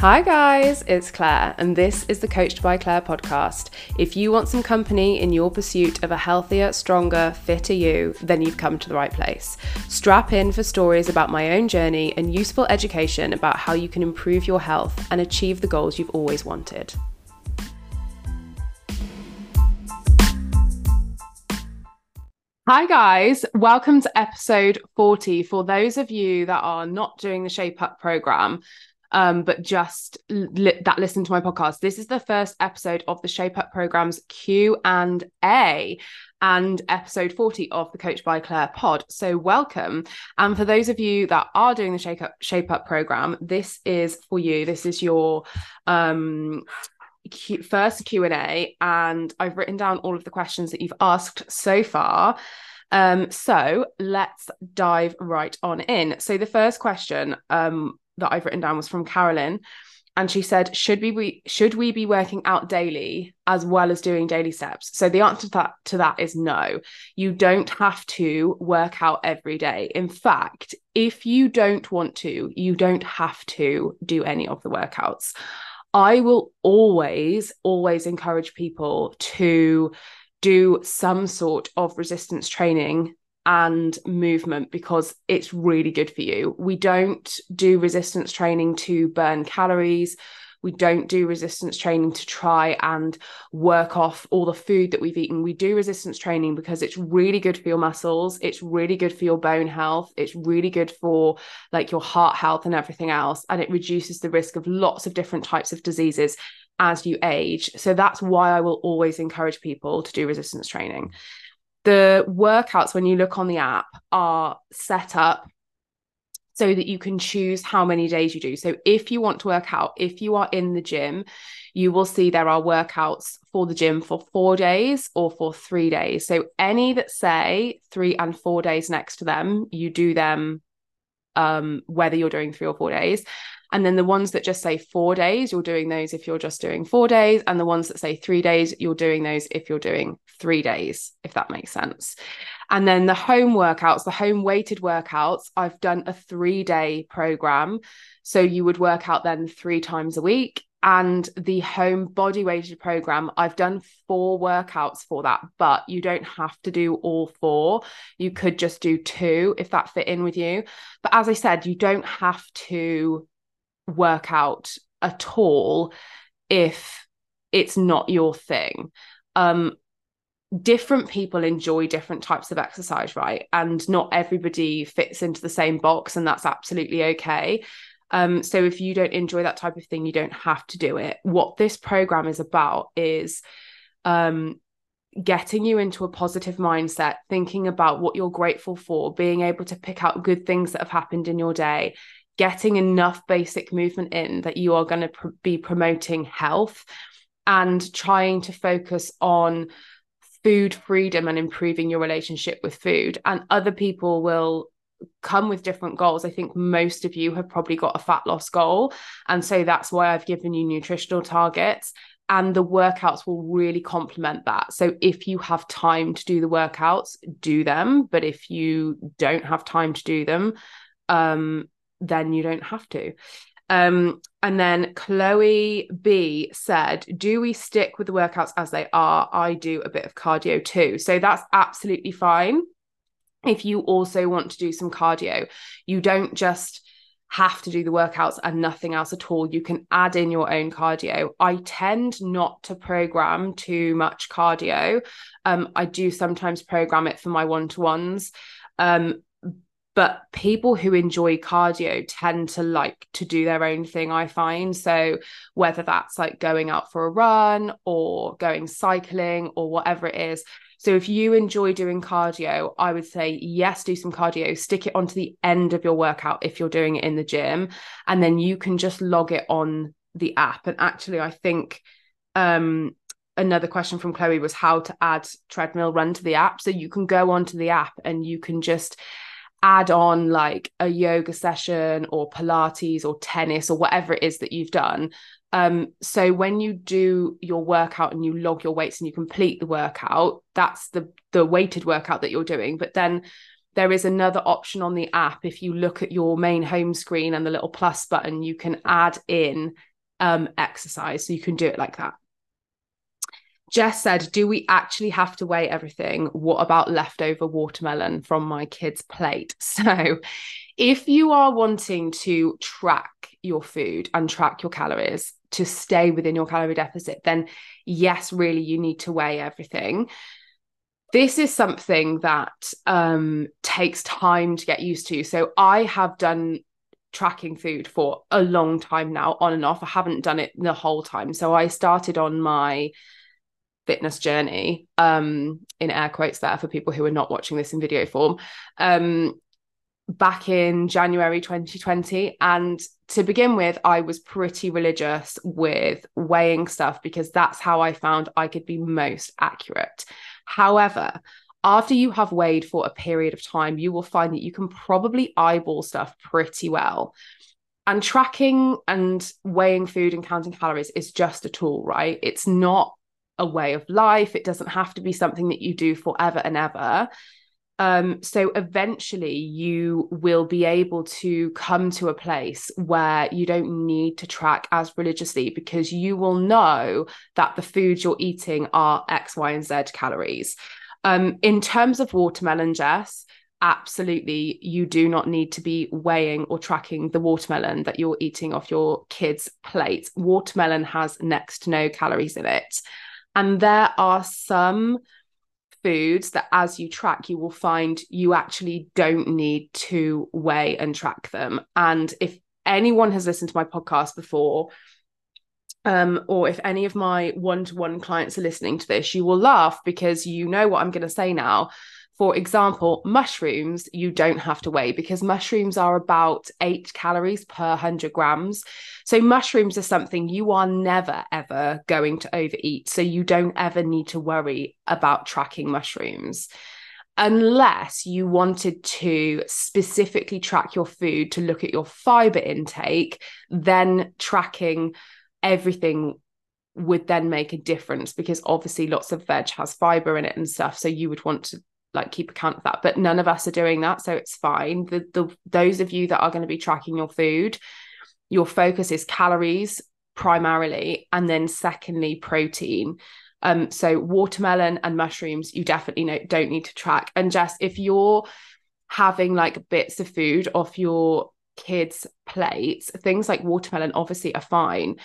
Hi, guys, it's Clare, and this is the Coached by Clare podcast. If you want some company in your pursuit of a healthier, stronger, fitter you, then you've come to the right place. Strap in for stories about my own journey and useful education about how you can improve your health and achieve the goals you've always wanted. Hi, guys. Welcome to episode 40. For those of you that are not doing the Shape Up program, um, but just li- that listen to my podcast. This is the first episode of the Shape Up program's Q and A and episode 40 of the Coach by Clare pod. So welcome. And for those of you that are doing the Shape Up Shape Up program, this is for you. This is your um Q- first Q&A and I've written down all of the questions that you've asked so far. Um, so let's dive right on in. So the first question um, that I've written down was from Carolyn, and she said, "Should we be should we be working out daily as well as doing daily steps?" So the answer to that to that is no. You don't have to work out every day. In fact, if you don't want to, you don't have to do any of the workouts. I will always always encourage people to do some sort of resistance training and movement because it's really good for you. We don't do resistance training to burn calories. We don't do resistance training to try and work off all the food that we've eaten. We do resistance training because it's really good for your muscles. It's really good for your bone health. It's really good for like your heart health and everything else. And it reduces the risk of lots of different types of diseases as you age. So that's why I will always encourage people to do resistance training the workouts when you look on the app are set up so that you can choose how many days you do. So if you want to work out, if you are in the gym, you will see there are workouts for the gym for 4 days or for 3 days. So any that say 3 and 4 days next to them, you do them um whether you're doing 3 or 4 days. And then the ones that just say four days, you're doing those if you're just doing four days. And the ones that say three days, you're doing those if you're doing three days, if that makes sense. And then the home workouts, the home weighted workouts, I've done a three day program. So you would work out then three times a week. And the home body weighted program, I've done four workouts for that, but you don't have to do all four. You could just do two if that fit in with you. But as I said, you don't have to work out at all if it's not your thing. Um, different people enjoy different types of exercise, right? And not everybody fits into the same box, and that's absolutely okay. Um, so if you don't enjoy that type of thing, you don't have to do it. What this program is about is um, getting you into a positive mindset, thinking about what you're grateful for, being able to pick out good things that have happened in your day, getting enough basic movement in that you are going to pr- be promoting health and trying to focus on food freedom and improving your relationship with food and other people will come with different goals i think most of you have probably got a fat loss goal and so that's why i've given you nutritional targets and the workouts will really complement that. So if you have time to do the workouts, do them. But if you don't have time to do them, um, then you don't have to. Um, and then Chloe B said, Do we stick with the workouts as they are? I do a bit of cardio too. So that's absolutely fine. If you also want to do some cardio, you don't just have to do the workouts and nothing else at all. You can add in your own cardio. I tend not to program too much cardio. Um, I do sometimes program it for my one to ones. Um, but people who enjoy cardio tend to like to do their own thing i find. So whether that's like going out for a run or going cycling or whatever it is. So if you enjoy doing cardio i would say yes do some cardio stick it onto the end of your workout if you're doing it in the gym and then you can just log it on the app. And actually i think um another question from Chloe was how to add treadmill run to the app. So you can go onto the app and you can just add on like a yoga session or Pilates or tennis or whatever it is that you've done. Um, so when you do your workout and you log your weights and you complete the workout, that's the the weighted workout that you're doing. But then there is another option on the app. If you look at your main home screen and the little plus button, you can add in um, exercise. So you can do it like that. Jess said, Do we actually have to weigh everything? What about leftover watermelon from my kid's plate? So, if you are wanting to track your food and track your calories to stay within your calorie deficit, then yes, really, you need to weigh everything. This is something that um, takes time to get used to. So, I have done tracking food for a long time now, on and off. I haven't done it the whole time. So, I started on my fitness journey um in air quotes there for people who are not watching this in video form um back in January 2020 and to begin with I was pretty religious with weighing stuff because that's how I found I could be most accurate. However after you have weighed for a period of time you will find that you can probably eyeball stuff pretty well. And tracking and weighing food and counting calories is just a tool right? It's not a way of life. It doesn't have to be something that you do forever and ever. Um, so eventually you will be able to come to a place where you don't need to track as religiously because you will know that the foods you're eating are X, Y, and Z calories. Um, in terms of watermelon, Jess, absolutely you do not need to be weighing or tracking the watermelon that you're eating off your kids' plate. Watermelon has next to no calories in it. And there are some foods that as you track, you will find you actually don't need to weigh and track them. And if anyone has listened to my podcast before, um, or if any of my one to one clients are listening to this, you will laugh because you know what I'm going to say now. For example, mushrooms, you don't have to weigh because mushrooms are about eight calories per 100 grams. So, mushrooms are something you are never, ever going to overeat. So, you don't ever need to worry about tracking mushrooms unless you wanted to specifically track your food to look at your fiber intake, then tracking everything would then make a difference because obviously lots of veg has fiber in it and stuff. So you would want to like keep account of that but none of us are doing that so it's fine. The, the those of you that are going to be tracking your food your focus is calories primarily and then secondly protein. Um so watermelon and mushrooms you definitely know, don't need to track. And just if you're having like bits of food off your kids plates things like watermelon obviously are fine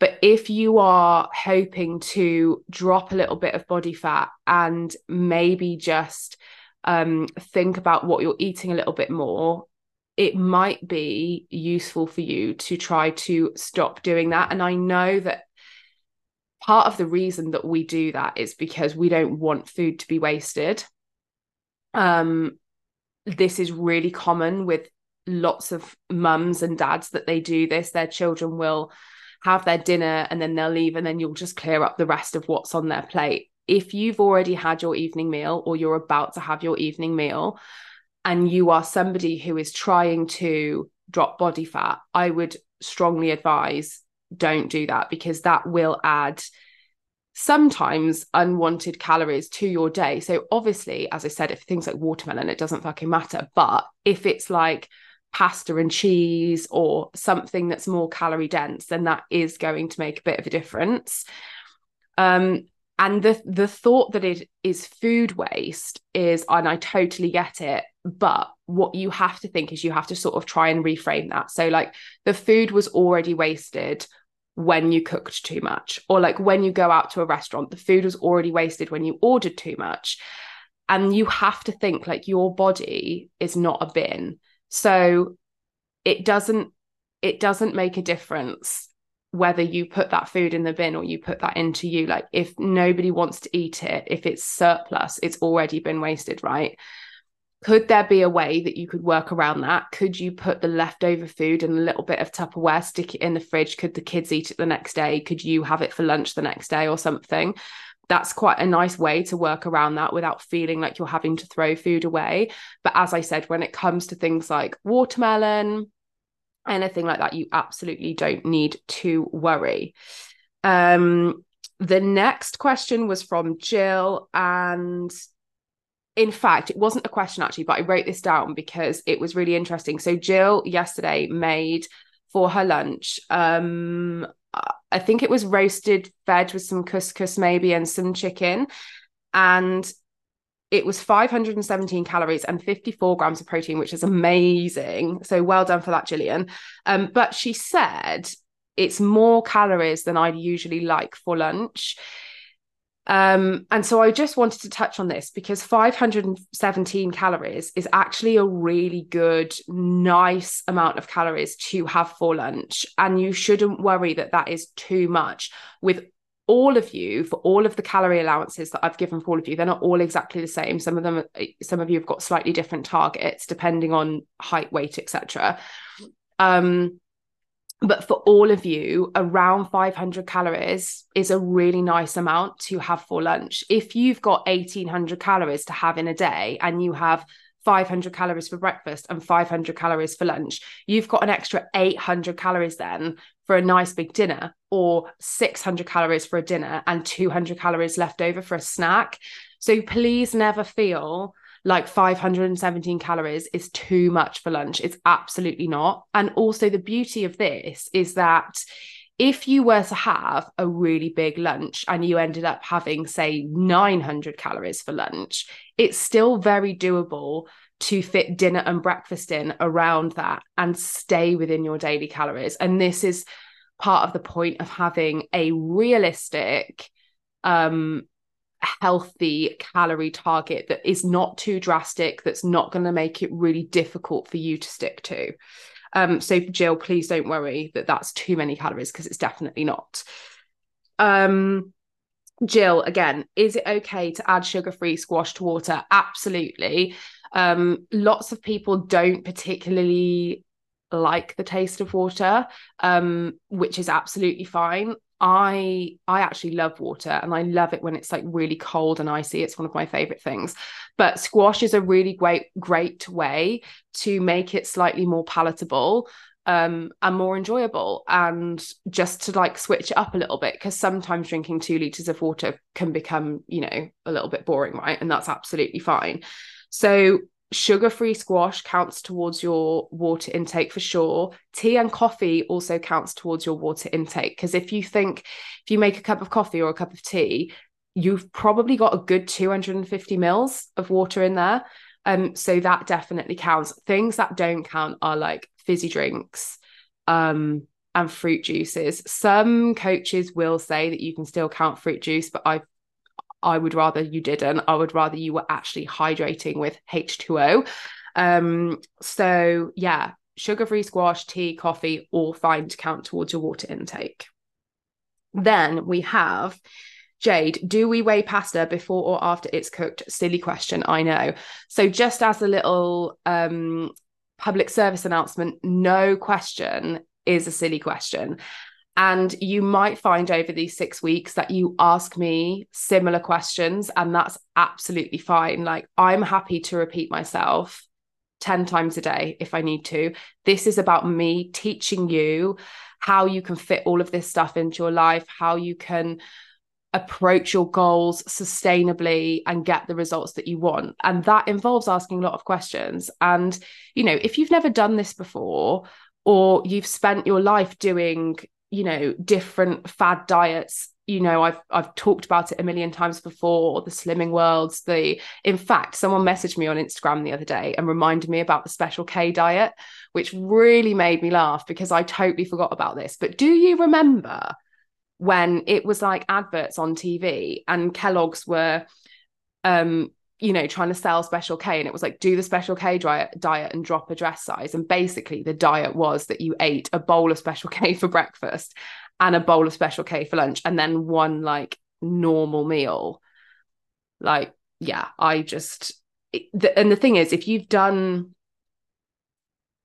but if you are hoping to drop a little bit of body fat and maybe just um, think about what you're eating a little bit more, it might be useful for you to try to stop doing that. And I know that part of the reason that we do that is because we don't want food to be wasted. Um, this is really common with lots of mums and dads that they do this. Their children will have their dinner and then they'll leave and then you'll just clear up the rest of what's on their plate. If you've already had your evening meal or you're about to have your evening meal and you are somebody who is trying to drop body fat, I would strongly advise don't do that because that will add sometimes unwanted calories to your day. So obviously, as I said, if things like watermelon, it doesn't fucking matter. But if it's like pasta and cheese or something that's more calorie dense, then that is going to make a bit of a difference. Um, and the the thought that it is food waste is, and I totally get it, but what you have to think is you have to sort of try and reframe that. So, like the food was already wasted when you cooked too much, or like when you go out to a restaurant, the food was already wasted when you ordered too much. And you have to think like your body is not a bin so it doesn't it doesn't make a difference whether you put that food in the bin or you put that into you. Like if nobody wants to eat it if it's surplus it's already been wasted right? Could there be a way that you could work around that? Could you put the leftover food and a little bit of tupperware stick it in the fridge? Could the kids eat it the next day? Could you have it for lunch the next day or something that's quite a nice way to work around that without feeling like you're having to throw food away. But as I said, when it comes to things like watermelon, anything like that, you absolutely don't need to worry. Um, the next question was from Jill, and in fact, it wasn't a question actually, but I wrote this down because it was really interesting. So, Jill yesterday made for her lunch um I think it was roasted veg with some couscous maybe and some chicken. And it was 517 calories and 54 grams of protein, which is amazing. So well done for that, Gillian. Um, but she said it's more calories than I'd usually like for lunch. Um, and so I just wanted to touch on this because 517 calories is actually a really good, nice amount of calories to have for lunch. And you shouldn't worry that that is too much with all of you for all of the calorie allowances that I've given for all of you. They're not all exactly the same. Some of them, some of you have got slightly different targets depending on height, weight, etc. Um, but for all of you around 500 calories is a really nice amount to have for lunch. If you've got 1800 calories to have in a day and you have 500 calories for breakfast and 500 calories for lunch you've got an extra 800 calories then for a nice big dinner or 600 calories for a dinner and 200 calories left over for a snack. So please never feel like 517 calories is too much for lunch. It's absolutely not. And also, the beauty of this is that if you were to have a really big lunch and you ended up having, say, 900 calories for lunch, it's still very doable to fit dinner and breakfast in around that and stay within your daily calories. And this is part of the point of having a realistic um healthy calorie target that is not too drastic, that's not going to make it really difficult for you to stick to. Um, so, Jill, please don't worry that that's too many calories because it's definitely not. Um, Jill, again, is it okay to add sugar free squash to water? Absolutely. Um, lots of people don't particularly like the taste of water, um, which is absolutely fine. I I actually love water and I love it when it's like really cold and icy. It's one of my favorite things. But squash is a really great great way to make it slightly more palatable um and more enjoyable and just to like switch it up a little bit because sometimes drinking 2 liters of water can become, you know, a little bit boring, right? And that's absolutely fine. So sugar free squash counts towards your water intake for sure. Tea and coffee also counts towards your water intake. Because if you think, if you make a cup of coffee or a cup of tea, you've probably got a good 250 mils of water in there. Um, so that definitely counts. Things that don't count are like fizzy drinks, um, and fruit juices. Some coaches will say that you can still count fruit juice, but I've I would rather you didn't. I would rather you were actually hydrating with H2O. Um, so yeah, sugar-free squash, tea, coffee, all fine to count towards your water intake. Then we have Jade, do we weigh pasta before or after it's cooked? Silly question, I know. So just as a little um public service announcement, no question is a silly question. And you might find over these six weeks that you ask me similar questions, and that's absolutely fine. Like, I'm happy to repeat myself 10 times a day if I need to. This is about me teaching you how you can fit all of this stuff into your life, how you can approach your goals sustainably and get the results that you want. And that involves asking a lot of questions. And, you know, if you've never done this before, or you've spent your life doing you know different fad diets. You know i've i've talked about it a million times before the slimming worlds the in fact someone messaged me on instagram the other day and reminded me about the special k diet which really made me laugh because i totally forgot about this. But do you remember when it was like adverts on tv and kellogg's were um you know, trying to sell Special K. And it was like, do the Special K diet, diet and drop a dress size. And basically, the diet was that you ate a bowl of Special K for breakfast and a bowl of Special K for lunch, and then one like normal meal. Like, yeah, I just, and the thing is, if you've done,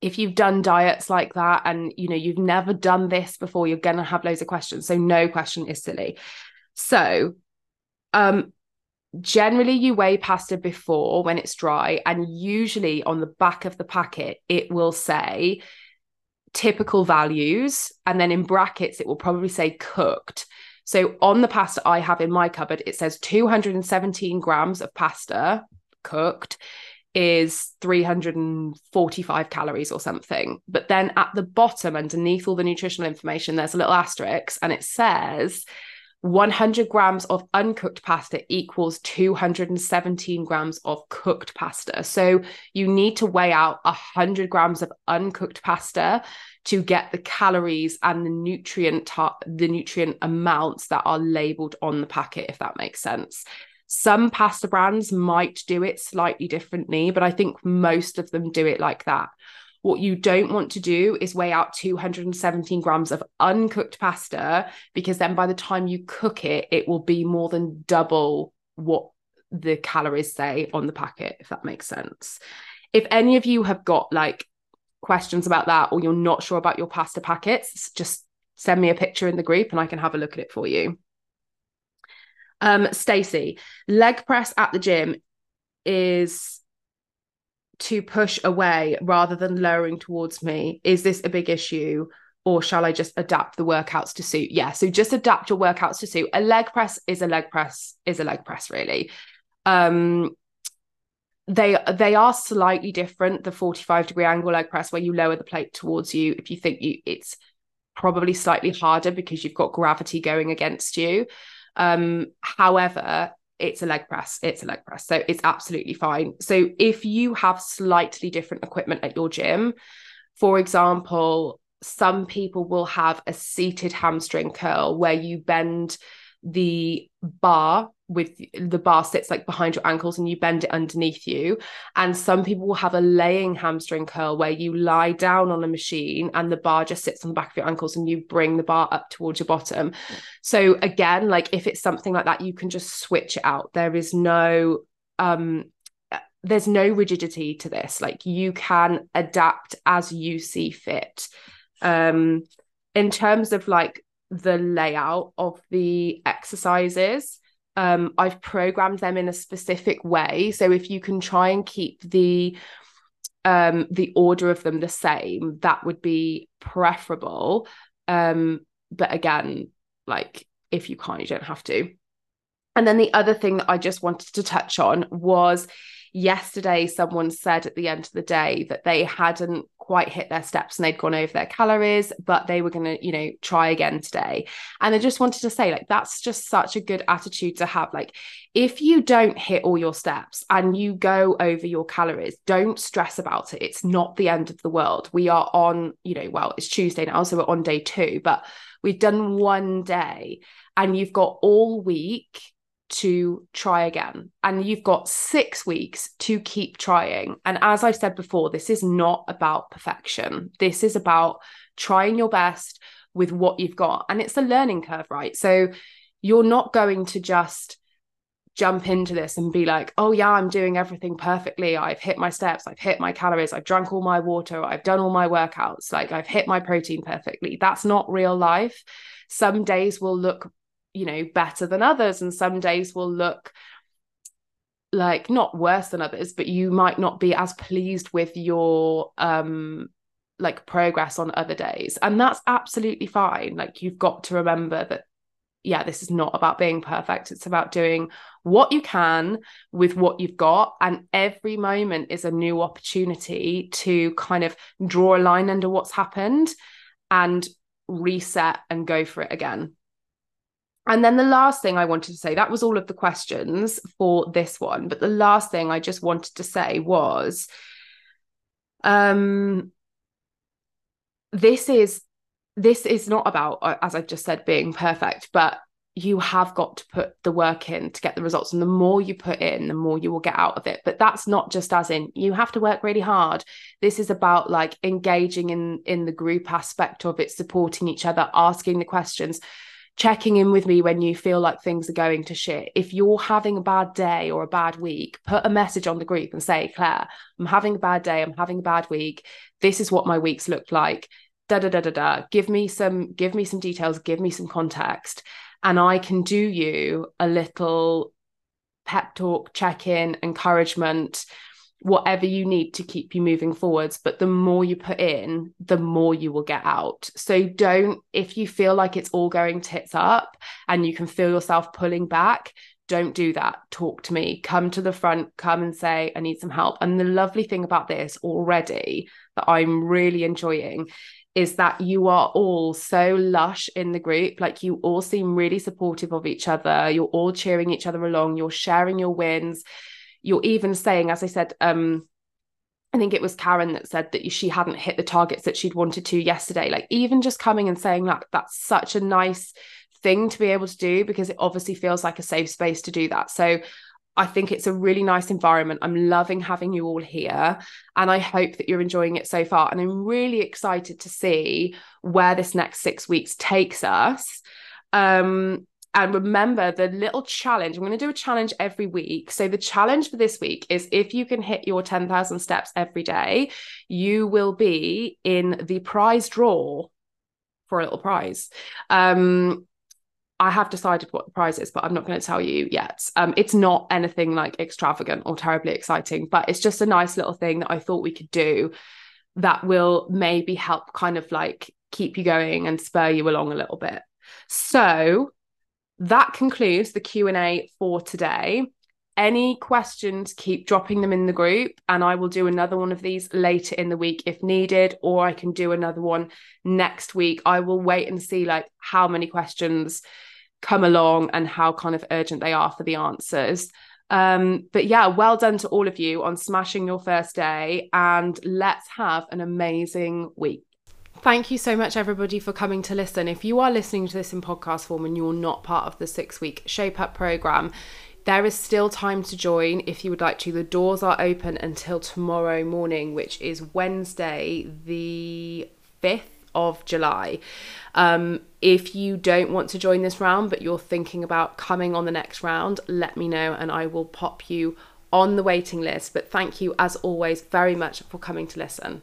if you've done diets like that and you know you've never done this before you're going to have loads of questions so no question is silly so um generally you weigh pasta before when it's dry and usually on the back of the packet it will say typical values and then in brackets it will probably say cooked so on the pasta i have in my cupboard it says 217 grams of pasta cooked is 345 calories or something. But then at the bottom, underneath all the nutritional information, there's a little asterisk and it says 100 grams of uncooked pasta equals 217 grams of cooked pasta. So you need to weigh out 100 grams of uncooked pasta to get the calories and the nutrient ta- the nutrient amounts that are labeled on the packet if that makes sense. Some pasta brands might do it slightly differently, but I think most of them do it like that. What you don't want to do is weigh out 217 grams of uncooked pasta because then by the time you cook it, it will be more than double what the calories say on the packet, if that makes sense. If any of you have got like questions about that or you're not sure about your pasta packets, just send me a picture in the group and I can have a look at it for you. Um, Stacy, leg press at the gym is to push away rather than lowering towards me? Is this a big issue? Or shall I just adapt the workouts to suit? Yeah. So just adapt your workouts to suit. A leg press is a leg press, is a leg press, really. Um, they they are slightly different the 45 degree angle leg press where you lower the plate towards you if you think you it's probably slightly harder because you've got gravity going against you um however it's a leg press it's a leg press. So it's absolutely fine. So if you have slightly different equipment at your gym for example some people will have a seated hamstring curl where you bend the bar with the bar sits like behind your ankles and you bend it underneath you. And some people will have a laying hamstring curl where you lie down on a machine and the bar just sits on the back of your ankles and you bring the bar up towards your bottom. So again, like if it's something like that, you can just switch it out. There is no um there's no rigidity to this. Like you can adapt as you see fit. Um in terms of like the layout of the exercises um, I've programmed them in a specific way. So if you can try and keep the um, the order of them the same, that would be preferable. Um, but again, like if you can't, you don't have to. And then the other thing that I just wanted to touch on was yesterday someone said at the end of the day that they hadn't quite hit their steps and they'd gone over their calories but they were going to you know try again today. And i just wanted to say like that's just such a good attitude to have. Like if you don't hit all your steps and you go over your calories don't stress about it. It's not the end of the world. We are on you know well it's tuesday now so we're on day 2 but we've done one day and you've got all week to try again. And you've got six weeks to keep trying. And as I said before, this is not about perfection. This is about trying your best with what you've got. And it's a learning curve, right? So you're not going to just jump into this and be like, oh, yeah, I'm doing everything perfectly. I've hit my steps, I've hit my calories, I've drunk all my water, I've done all my workouts, like I've hit my protein perfectly. That's not real life. Some days will look you know better than others. And some days will look like not worse than others but you might not be as pleased with your um like progress on other days. And that's absolutely fine. Like you've got to remember that yeah this is not about being perfect. It's about doing what you can with what you've got. And every moment is a new opportunity to kind of draw a line under what's happened and reset and go for it again and then the last thing I wanted to say, that was all of the questions for this one. But the last thing I just wanted to say was um this is this is not about uh, as I've just said being perfect, but you have got to put the work in to get the results. And the more you put in the more you will get out of it. But that's not just as in you have to work really hard. This is about like engaging in in the group aspect of it supporting each other asking the questions checking in with me when you feel like things are going to shit. If you're having a bad day or a bad week, put a message on the group and say, Clare, I'm having a bad day, I'm having a bad week. This is what my weeks look like. Da da da da da. Give me some, give me some details, give me some context. And I can do you a little pep talk, check-in, encouragement whatever you need to keep you moving forwards but the more you put in the more you will get out so don't if you feel like it's all going tits up and you can feel yourself pulling back don't do that. Talk to me. Come to the front, come and say, I need some help. And the lovely thing about this already that I'm really enjoying is that you are all so lush in the group. Like you all seem really supportive of each other. You're all cheering each other along. You're sharing your wins. You're even saying, as I said, um, I think it was Karen that said that she hadn't hit the targets that she'd wanted to yesterday. Like even just coming and saying like that's such a nice thing to be able to do because it obviously feels like a safe space to do that. So I think it's a really nice environment. I'm loving having you all here and I hope that you're enjoying it so far and I'm really excited to see where this next 6 weeks takes us. Um and remember the little challenge. I'm going to do a challenge every week. So, the challenge for this week is if you can hit your 10,000 steps every day, you will be in the prize draw for a little prize. Um, I have decided what the prize is, but I'm not going to tell you yet. Um, it's not anything like extravagant or terribly exciting, but it's just a nice little thing that I thought we could do that will maybe help kind of like keep you going and spur you along a little bit. So that concludes the Q&A for today. Any questions, keep dropping them in the group, and I will do another one of these later in the week if needed, or I can do another one next week. I will wait and see like how many questions come along and how kind of urgent they are for the answers. Um, but yeah, well done to all of you on smashing your first day, and let's have an amazing week. Thank you so much, everybody, for coming to listen. If you are listening to this in podcast form and you're not part of the six week Shape Up program, there is still time to join if you would like to. The doors are open until tomorrow morning, which is Wednesday, the 5th of July. Um, if you don't want to join this round, but you're thinking about coming on the next round, let me know and I will pop you on the waiting list. But thank you, as always, very much for coming to listen.